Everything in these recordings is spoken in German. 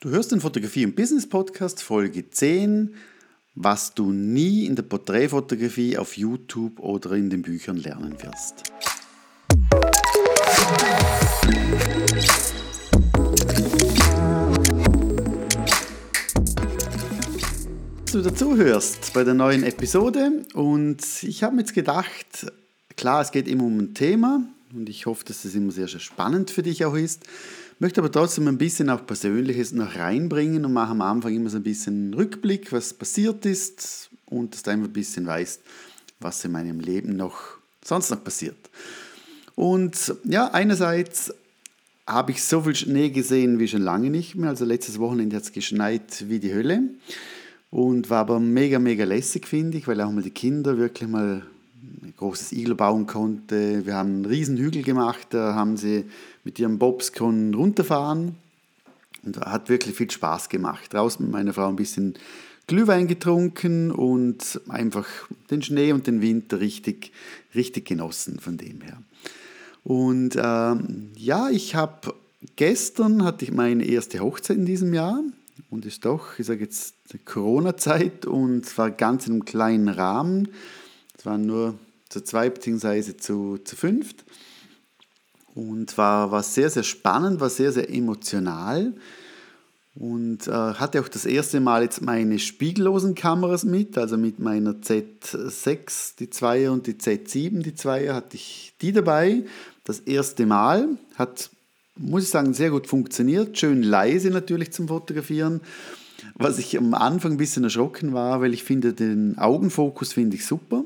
Du hörst den Fotografie- und Business Podcast Folge 10, was du nie in der Porträtfotografie auf YouTube oder in den Büchern lernen wirst. du dazu hörst bei der neuen Episode und ich habe mir jetzt gedacht, klar, es geht immer um ein Thema und ich hoffe, dass es immer sehr, sehr spannend für dich auch ist. Möchte aber trotzdem ein bisschen auch Persönliches noch reinbringen und mache am Anfang immer so ein bisschen Rückblick, was passiert ist und dass du einfach ein bisschen weißt, was in meinem Leben noch sonst noch passiert. Und ja, einerseits habe ich so viel Schnee gesehen wie schon lange nicht mehr. Also letztes Wochenende hat es geschneit wie die Hölle und war aber mega, mega lässig, finde ich, weil auch mal die Kinder wirklich mal ein großes Igel bauen konnte. Wir haben einen riesen Hügel gemacht, da haben sie mit ihrem Bobs können runterfahren und hat wirklich viel Spaß gemacht. Draußen mit meiner Frau ein bisschen Glühwein getrunken und einfach den Schnee und den Winter richtig, richtig genossen von dem her. Und ähm, ja, ich habe gestern hatte ich meine erste Hochzeit in diesem Jahr und ist doch, ich sage jetzt Corona-Zeit und zwar ganz in einem kleinen Rahmen. Es waren nur zu zwei bzw. zu, zu fünft. Und war, war sehr, sehr spannend, war sehr, sehr emotional. Und äh, hatte auch das erste Mal jetzt meine spiegellosen Kameras mit, also mit meiner Z6, die Zweier und die Z7, die Zweier, hatte ich die dabei. Das erste Mal hat, muss ich sagen, sehr gut funktioniert. Schön leise natürlich zum Fotografieren. Was ich am Anfang ein bisschen erschrocken war, weil ich finde den Augenfokus finde ich super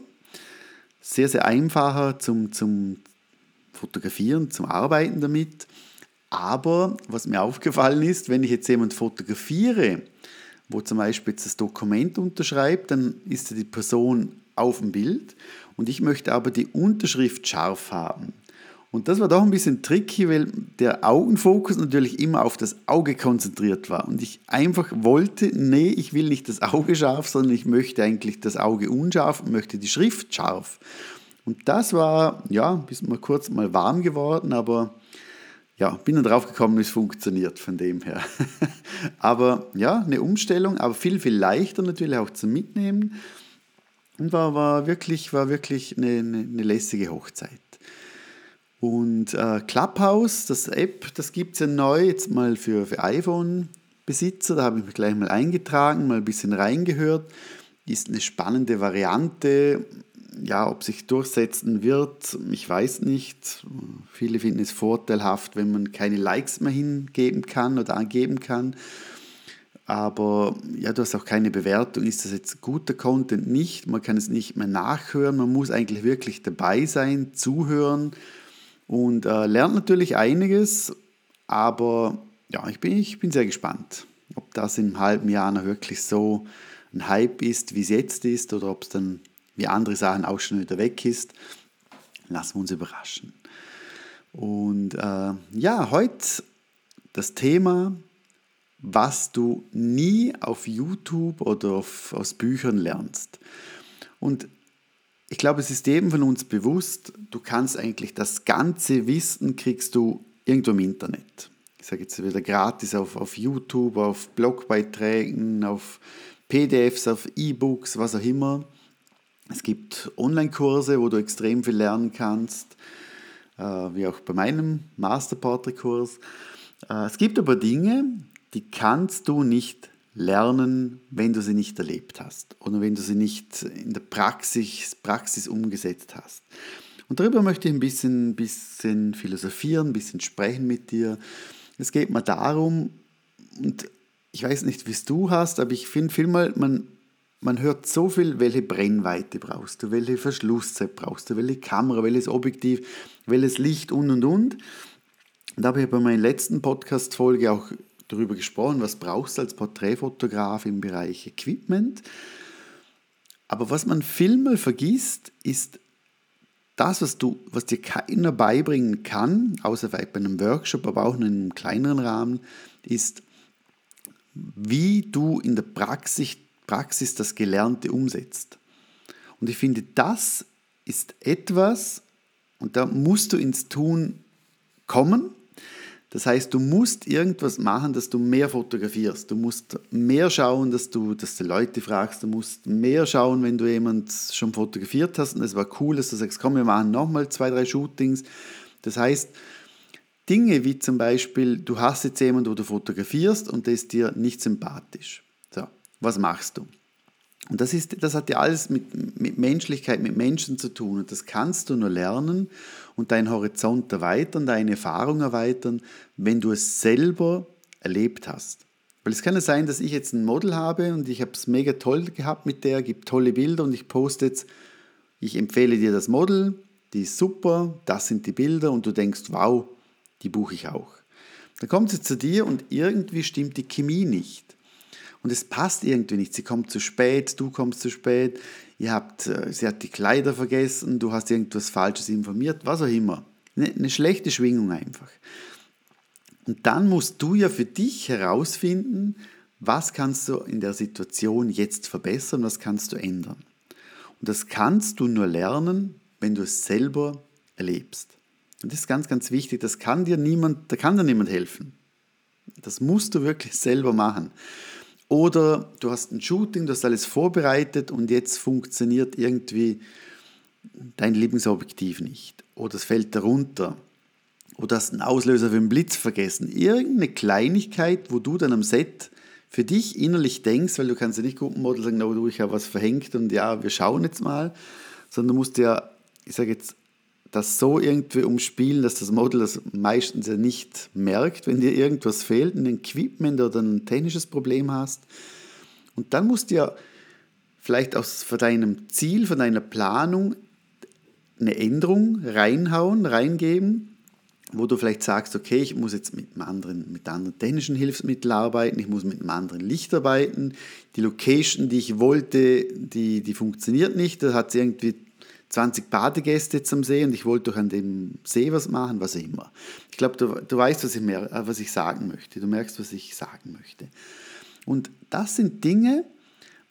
sehr, sehr einfacher zum, zum Fotografieren, zum Arbeiten damit. Aber was mir aufgefallen ist, wenn ich jetzt jemand fotografiere, wo zum Beispiel jetzt das Dokument unterschreibt, dann ist die Person auf dem Bild und ich möchte aber die Unterschrift scharf haben. Und das war doch ein bisschen tricky, weil der Augenfokus natürlich immer auf das Auge konzentriert war. Und ich einfach wollte, nee, ich will nicht das Auge scharf, sondern ich möchte eigentlich das Auge unscharf und möchte die Schrift scharf. Und das war, ja, bis mal kurz mal warm geworden, aber ja, bin dann drauf gekommen, es funktioniert von dem her. aber ja, eine Umstellung, aber viel, viel leichter natürlich auch zum Mitnehmen. Und war, war wirklich, war wirklich eine, eine, eine lässige Hochzeit. Und äh, Clubhouse, das App, das gibt es ja neu, jetzt mal für, für iPhone-Besitzer. Da habe ich mich gleich mal eingetragen, mal ein bisschen reingehört. Ist eine spannende Variante. Ja, ob sich durchsetzen wird, ich weiß nicht. Viele finden es vorteilhaft, wenn man keine Likes mehr hingeben kann oder angeben kann. Aber ja, du hast auch keine Bewertung. Ist das jetzt guter Content? Nicht. Man kann es nicht mehr nachhören. Man muss eigentlich wirklich dabei sein, zuhören und äh, lernt natürlich einiges, aber ja, ich bin, ich bin sehr gespannt, ob das einem halben Jahr noch wirklich so ein Hype ist, wie es jetzt ist, oder ob es dann wie andere Sachen auch schon wieder weg ist. Lassen wir uns überraschen. Und äh, ja, heute das Thema, was du nie auf YouTube oder auf, aus Büchern lernst. Und ich glaube, es ist jedem von uns bewusst, du kannst eigentlich das ganze Wissen kriegst du irgendwo im Internet. Ich sage jetzt wieder gratis auf, auf YouTube, auf Blogbeiträgen, auf PDFs, auf E-Books, was auch immer. Es gibt Online-Kurse, wo du extrem viel lernen kannst, äh, wie auch bei meinem Master-Portrait-Kurs. Äh, es gibt aber Dinge, die kannst du nicht lernen, wenn du sie nicht erlebt hast oder wenn du sie nicht in der Praxis, Praxis umgesetzt hast. Und darüber möchte ich ein bisschen, bisschen philosophieren, ein bisschen sprechen mit dir. Es geht mir darum, und ich weiß nicht, wie es du hast, aber ich finde vielmal, man, man hört so viel, welche Brennweite brauchst du, welche Verschlusszeit brauchst du, welche Kamera, welches Objektiv, welches Licht und und und. Da habe ich bei meiner letzten Podcast-Folge auch darüber gesprochen, was brauchst du als Porträtfotograf im Bereich Equipment. Aber was man viel mal vergisst, ist das, was, du, was dir keiner beibringen kann, außer vielleicht bei einem Workshop, aber auch in einem kleineren Rahmen, ist, wie du in der Praxis, Praxis das Gelernte umsetzt. Und ich finde, das ist etwas, und da musst du ins Tun kommen, Das heißt, du musst irgendwas machen, dass du mehr fotografierst. Du musst mehr schauen, dass du, dass du Leute fragst. Du musst mehr schauen, wenn du jemand schon fotografiert hast und es war cool, dass du sagst, komm, wir machen nochmal zwei, drei Shootings. Das heißt, Dinge wie zum Beispiel, du hast jetzt jemanden, wo du fotografierst und der ist dir nicht sympathisch. Was machst du? Und das, ist, das hat ja alles mit, mit Menschlichkeit, mit Menschen zu tun. Und das kannst du nur lernen und deinen Horizont erweitern, deine Erfahrung erweitern, wenn du es selber erlebt hast. Weil es kann ja sein, dass ich jetzt ein Model habe und ich habe es mega toll gehabt mit der, gibt tolle Bilder und ich poste jetzt, ich empfehle dir das Model, die ist super, das sind die Bilder und du denkst, wow, die buche ich auch. Dann kommt sie zu dir und irgendwie stimmt die Chemie nicht. Und es passt irgendwie nicht. Sie kommt zu spät, du kommst zu spät, ihr habt, äh, sie hat die Kleider vergessen, du hast irgendwas Falsches informiert, was auch immer. Eine, eine schlechte Schwingung einfach. Und dann musst du ja für dich herausfinden, was kannst du in der Situation jetzt verbessern, was kannst du ändern. Und das kannst du nur lernen, wenn du es selber erlebst. Und das ist ganz, ganz wichtig. Das kann dir niemand, da kann dir niemand helfen. Das musst du wirklich selber machen. Oder du hast ein Shooting, du hast alles vorbereitet und jetzt funktioniert irgendwie dein Lieblingsobjektiv nicht. Oder es fällt darunter. Oder hast einen Auslöser für einen Blitz vergessen. Irgendeine Kleinigkeit, wo du dann am Set für dich innerlich denkst, weil du kannst ja nicht Gruppenmodel sagen, no, du, ich habe was verhängt und ja, wir schauen jetzt mal, sondern du musst ja, ich sage jetzt, das so irgendwie umspielen, dass das Model das meistens ja nicht merkt, wenn dir irgendwas fehlt, ein Equipment oder ein technisches Problem hast. Und dann musst du ja vielleicht aus von deinem Ziel, von deiner Planung eine Änderung reinhauen, reingeben, wo du vielleicht sagst, okay, ich muss jetzt mit einem anderen, mit anderen technischen Hilfsmitteln arbeiten, ich muss mit einem anderen Licht arbeiten, die Location, die ich wollte, die, die funktioniert nicht, da hat es irgendwie 20 Badegäste zum See und ich wollte doch an dem See was machen, was immer. Ich glaube, du, du weißt, was ich, mehr, äh, was ich sagen möchte. Du merkst, was ich sagen möchte. Und das sind Dinge,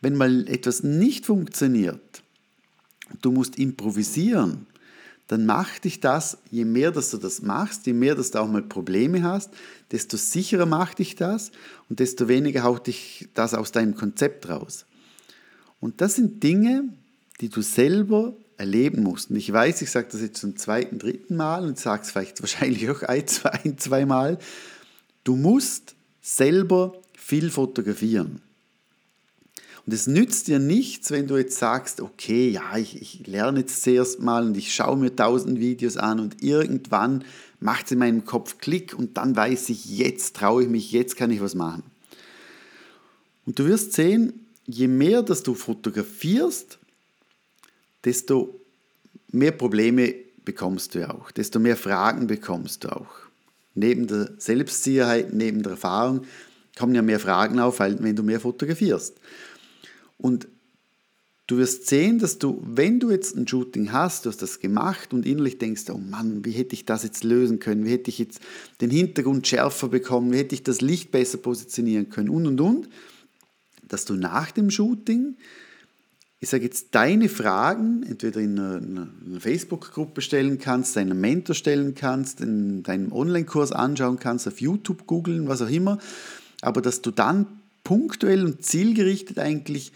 wenn mal etwas nicht funktioniert, du musst improvisieren, dann macht dich das, je mehr dass du das machst, je mehr dass du auch mal Probleme hast, desto sicherer macht dich das und desto weniger haut dich das aus deinem Konzept raus. Und das sind Dinge, die du selber erleben mussten. Ich weiß, ich sage das jetzt zum zweiten, dritten Mal und sage es vielleicht wahrscheinlich auch ein, zwei, ein, zwei Mal. Du musst selber viel fotografieren. Und es nützt dir nichts, wenn du jetzt sagst, okay, ja, ich, ich lerne jetzt zuerst mal und ich schaue mir tausend Videos an und irgendwann macht es in meinem Kopf Klick und dann weiß ich, jetzt traue ich mich, jetzt kann ich was machen. Und du wirst sehen, je mehr, dass du fotografierst, desto mehr Probleme bekommst du auch, desto mehr Fragen bekommst du auch. Neben der Selbstsicherheit, neben der Erfahrung kommen ja mehr Fragen auf, wenn du mehr fotografierst. Und du wirst sehen, dass du, wenn du jetzt ein Shooting hast, du hast das gemacht und innerlich denkst, oh Mann, wie hätte ich das jetzt lösen können, wie hätte ich jetzt den Hintergrund schärfer bekommen, wie hätte ich das Licht besser positionieren können und und und, dass du nach dem Shooting ich sage jetzt, deine Fragen entweder in einer, einer Facebook-Gruppe stellen kannst, deinem Mentor stellen kannst, in deinem Online-Kurs anschauen kannst, auf YouTube googeln, was auch immer, aber dass du dann punktuell und zielgerichtet eigentlich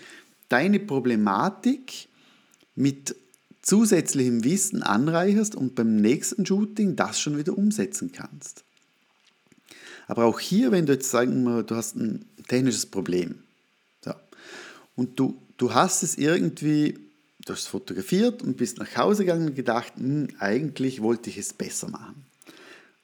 deine Problematik mit zusätzlichem Wissen anreicherst und beim nächsten Shooting das schon wieder umsetzen kannst. Aber auch hier, wenn du jetzt sagen wir, du hast ein technisches Problem so, und du du hast es irgendwie, du hast fotografiert und bist nach Hause gegangen und gedacht, hm, eigentlich wollte ich es besser machen.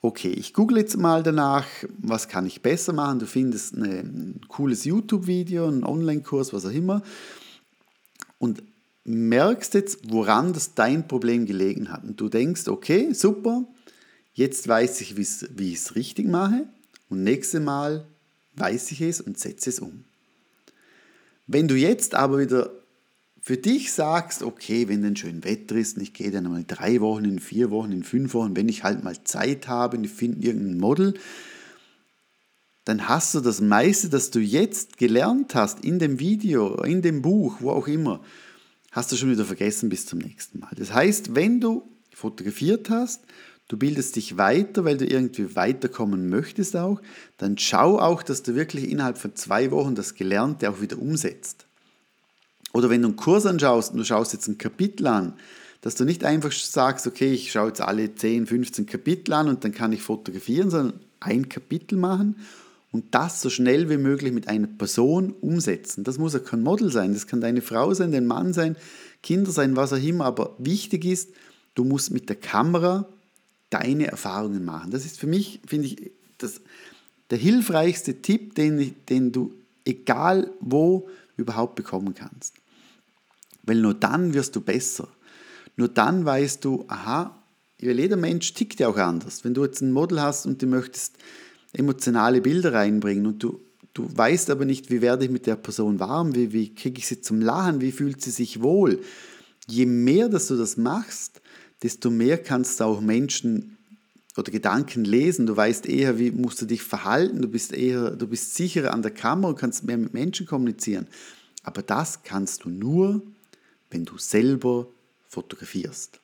Okay, ich google jetzt mal danach, was kann ich besser machen. Du findest eine, ein cooles YouTube-Video, einen Online-Kurs, was auch immer. Und merkst jetzt, woran das dein Problem gelegen hat. Und du denkst, okay, super, jetzt weiß ich, wie ich es richtig mache. Und nächstes Mal weiß ich es und setze es um. Wenn du jetzt aber wieder für dich sagst, okay, wenn denn schön Wetter ist und ich gehe dann mal drei Wochen, in vier Wochen, in fünf Wochen, wenn ich halt mal Zeit habe und ich finde irgendein Model, dann hast du das meiste, das du jetzt gelernt hast in dem Video, in dem Buch, wo auch immer, hast du schon wieder vergessen bis zum nächsten Mal. Das heißt, wenn du fotografiert hast, du bildest dich weiter, weil du irgendwie weiterkommen möchtest auch, dann schau auch, dass du wirklich innerhalb von zwei Wochen das Gelernte auch wieder umsetzt. Oder wenn du einen Kurs anschaust und du schaust jetzt ein Kapitel an, dass du nicht einfach sagst, okay, ich schaue jetzt alle 10, 15 Kapitel an und dann kann ich fotografieren, sondern ein Kapitel machen und das so schnell wie möglich mit einer Person umsetzen. Das muss ja kein Model sein, das kann deine Frau sein, dein Mann sein, Kinder sein, was auch immer, aber wichtig ist, du musst mit der Kamera deine Erfahrungen machen. Das ist für mich, finde ich, das, der hilfreichste Tipp, den, den du egal wo überhaupt bekommen kannst. Weil nur dann wirst du besser. Nur dann weißt du, aha, jeder Mensch tickt ja auch anders. Wenn du jetzt ein Model hast und du möchtest emotionale Bilder reinbringen und du, du weißt aber nicht, wie werde ich mit der Person warm, wie, wie kriege ich sie zum Lachen, wie fühlt sie sich wohl. Je mehr, dass du das machst, desto mehr kannst du auch Menschen oder Gedanken lesen. Du weißt eher, wie musst du dich verhalten, du bist eher, du bist sicherer an der Kamera und kannst mehr mit Menschen kommunizieren. Aber das kannst du nur, wenn du selber fotografierst.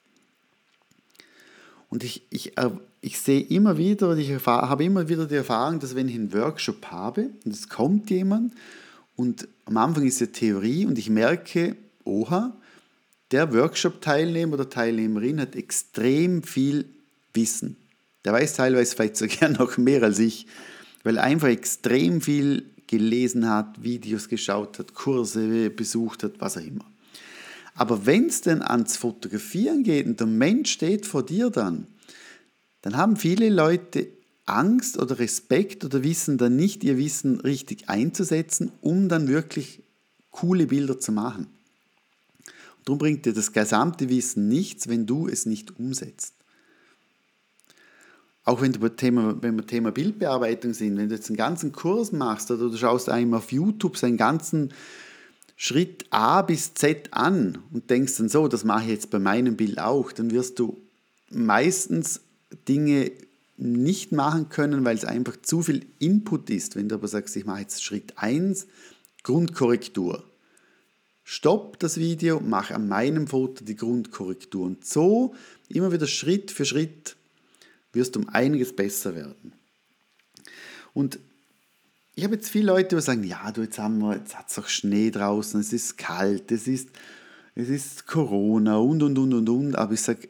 Und ich, ich, äh, ich sehe immer wieder, ich habe immer wieder die Erfahrung, dass wenn ich einen Workshop habe und es kommt jemand und am Anfang ist ja Theorie und ich merke, oha, der Workshop-Teilnehmer oder Teilnehmerin hat extrem viel Wissen. Der weiß teilweise vielleicht sogar noch mehr als ich, weil er einfach extrem viel gelesen hat, Videos geschaut hat, Kurse besucht hat, was auch immer. Aber wenn es denn ans Fotografieren geht und der Mensch steht vor dir dann, dann haben viele Leute Angst oder Respekt oder wissen dann nicht ihr Wissen richtig einzusetzen, um dann wirklich coole Bilder zu machen. Und darum bringt dir das gesamte Wissen nichts, wenn du es nicht umsetzt. Auch wenn, du Thema, wenn wir Thema Bildbearbeitung sind, wenn du jetzt einen ganzen Kurs machst oder du schaust einem auf YouTube seinen ganzen Schritt A bis Z an und denkst dann so, das mache ich jetzt bei meinem Bild auch, dann wirst du meistens Dinge nicht machen können, weil es einfach zu viel Input ist. Wenn du aber sagst, ich mache jetzt Schritt 1, Grundkorrektur. Stopp das Video, mach an meinem Foto die Grundkorrektur. Und so immer wieder Schritt für Schritt wirst du um einiges besser werden. Und ich habe jetzt viele Leute, die sagen, ja, du, jetzt, haben wir, jetzt hat es auch Schnee draußen, es ist kalt, es ist, es ist Corona und, und, und, und, und. Aber ich sage,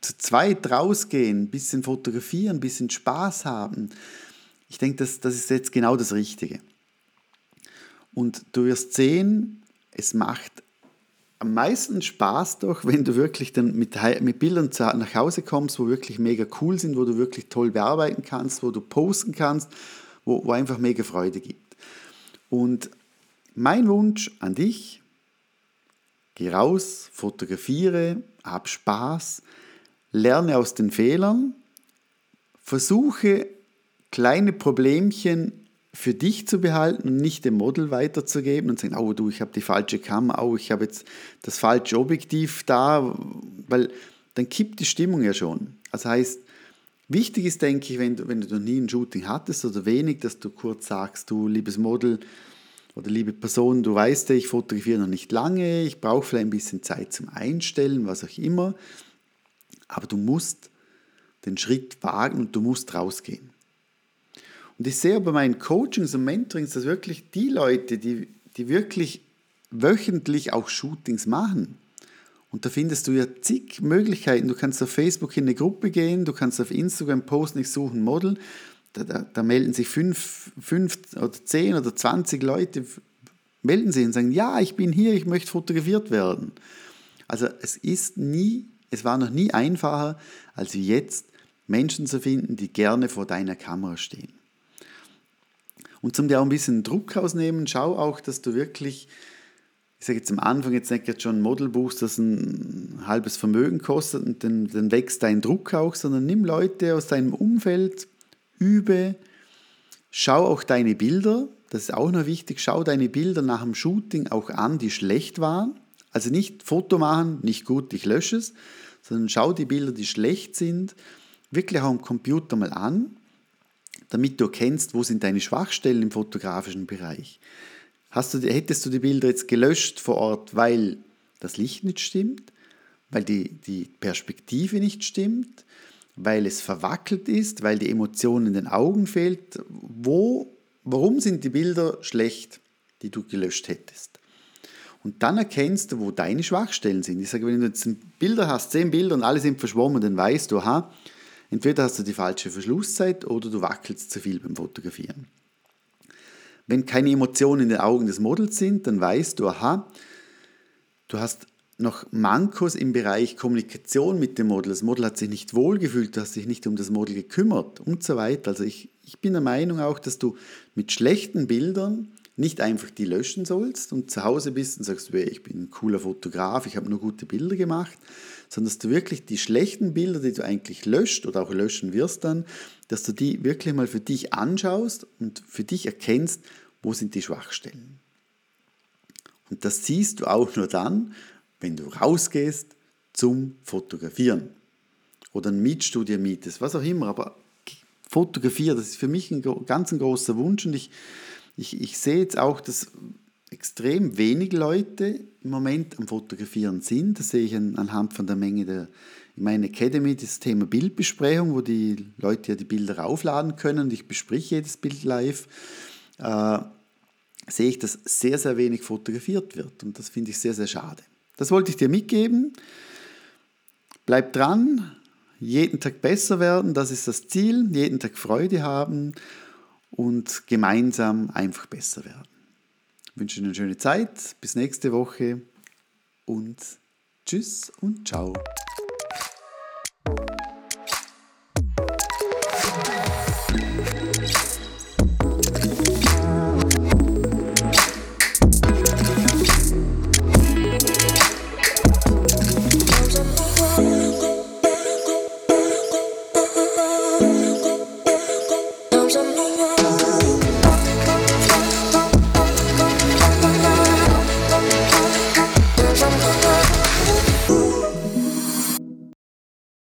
zu zweit rausgehen, ein bisschen fotografieren, ein bisschen Spaß haben. Ich denke, das, das ist jetzt genau das Richtige. Und du wirst sehen, es macht am meisten Spaß doch, wenn du wirklich dann mit, mit Bildern nach Hause kommst, wo wirklich mega cool sind, wo du wirklich toll bearbeiten kannst, wo du posten kannst, wo, wo einfach mega Freude gibt. Und mein Wunsch an dich, geh raus, fotografiere, hab Spaß, lerne aus den Fehlern, versuche kleine Problemchen für dich zu behalten und nicht dem Model weiterzugeben und sagen, oh du, ich habe die falsche Kamera, oh, ich habe jetzt das falsche Objektiv da, weil dann kippt die Stimmung ja schon. Das heißt, wichtig ist, denke ich, wenn du, wenn du noch nie ein Shooting hattest oder wenig, dass du kurz sagst, du liebes Model oder liebe Person, du weißt ja, ich fotografiere noch nicht lange, ich brauche vielleicht ein bisschen Zeit zum Einstellen, was auch immer, aber du musst den Schritt wagen und du musst rausgehen. Und ich sehe bei meinen Coachings und Mentorings, dass wirklich die Leute, die, die wirklich wöchentlich auch Shootings machen, und da findest du ja zig Möglichkeiten. Du kannst auf Facebook in eine Gruppe gehen, du kannst auf Instagram posten, ich suche ein Model. Da, da, da, melden sich fünf, fünf oder zehn oder zwanzig Leute, melden sich und sagen, ja, ich bin hier, ich möchte fotografiert werden. Also es ist nie, es war noch nie einfacher, als jetzt Menschen zu finden, die gerne vor deiner Kamera stehen. Und zum dir auch ein bisschen Druck rausnehmen, schau auch, dass du wirklich, ich sage jetzt am Anfang, jetzt nicht jetzt schon ein Model buchst, das ein halbes Vermögen kostet und dann, dann wächst dein Druck auch, sondern nimm Leute aus deinem Umfeld, übe, schau auch deine Bilder, das ist auch noch wichtig, schau deine Bilder nach dem Shooting auch an, die schlecht waren. Also nicht Foto machen, nicht gut, ich lösche es, sondern schau die Bilder, die schlecht sind, wirklich auch am Computer mal an damit du erkennst, wo sind deine Schwachstellen im fotografischen Bereich. Du, hättest du die Bilder jetzt gelöscht vor Ort, weil das Licht nicht stimmt, weil die, die Perspektive nicht stimmt, weil es verwackelt ist, weil die Emotion in den Augen fehlt. Wo, warum sind die Bilder schlecht, die du gelöscht hättest? Und dann erkennst du, wo deine Schwachstellen sind. Ich sage, wenn du jetzt Bilder hast, zehn Bilder und alle sind verschwommen, dann weißt du, aha, entweder hast du die falsche Verschlusszeit oder du wackelst zu viel beim Fotografieren. Wenn keine Emotionen in den Augen des Models sind, dann weißt du, aha, du hast noch Mankos im Bereich Kommunikation mit dem Model. Das Model hat sich nicht wohlgefühlt, du hast dich nicht um das Model gekümmert und so weiter. Also ich, ich bin der Meinung auch, dass du mit schlechten Bildern nicht einfach die löschen sollst und zu Hause bist und sagst, ich bin ein cooler Fotograf, ich habe nur gute Bilder gemacht, sondern dass du wirklich die schlechten Bilder, die du eigentlich löscht oder auch löschen wirst dann, dass du die wirklich mal für dich anschaust und für dich erkennst, wo sind die Schwachstellen. Und das siehst du auch nur dann, wenn du rausgehst zum Fotografieren oder ein Mietstudio mietest, was auch immer, aber fotografieren, das ist für mich ein ganz ein großer Wunsch und ich ich, ich sehe jetzt auch, dass extrem wenig Leute im Moment am Fotografieren sind. Das sehe ich anhand von der Menge der, in meiner Academy, das Thema Bildbesprechung, wo die Leute ja die Bilder aufladen können und ich bespreche jedes Bild live, äh, sehe ich, dass sehr, sehr wenig fotografiert wird und das finde ich sehr, sehr schade. Das wollte ich dir mitgeben. Bleib dran, jeden Tag besser werden, das ist das Ziel, jeden Tag Freude haben und gemeinsam einfach besser werden. Ich wünsche Ihnen eine schöne Zeit, bis nächste Woche und tschüss und ciao.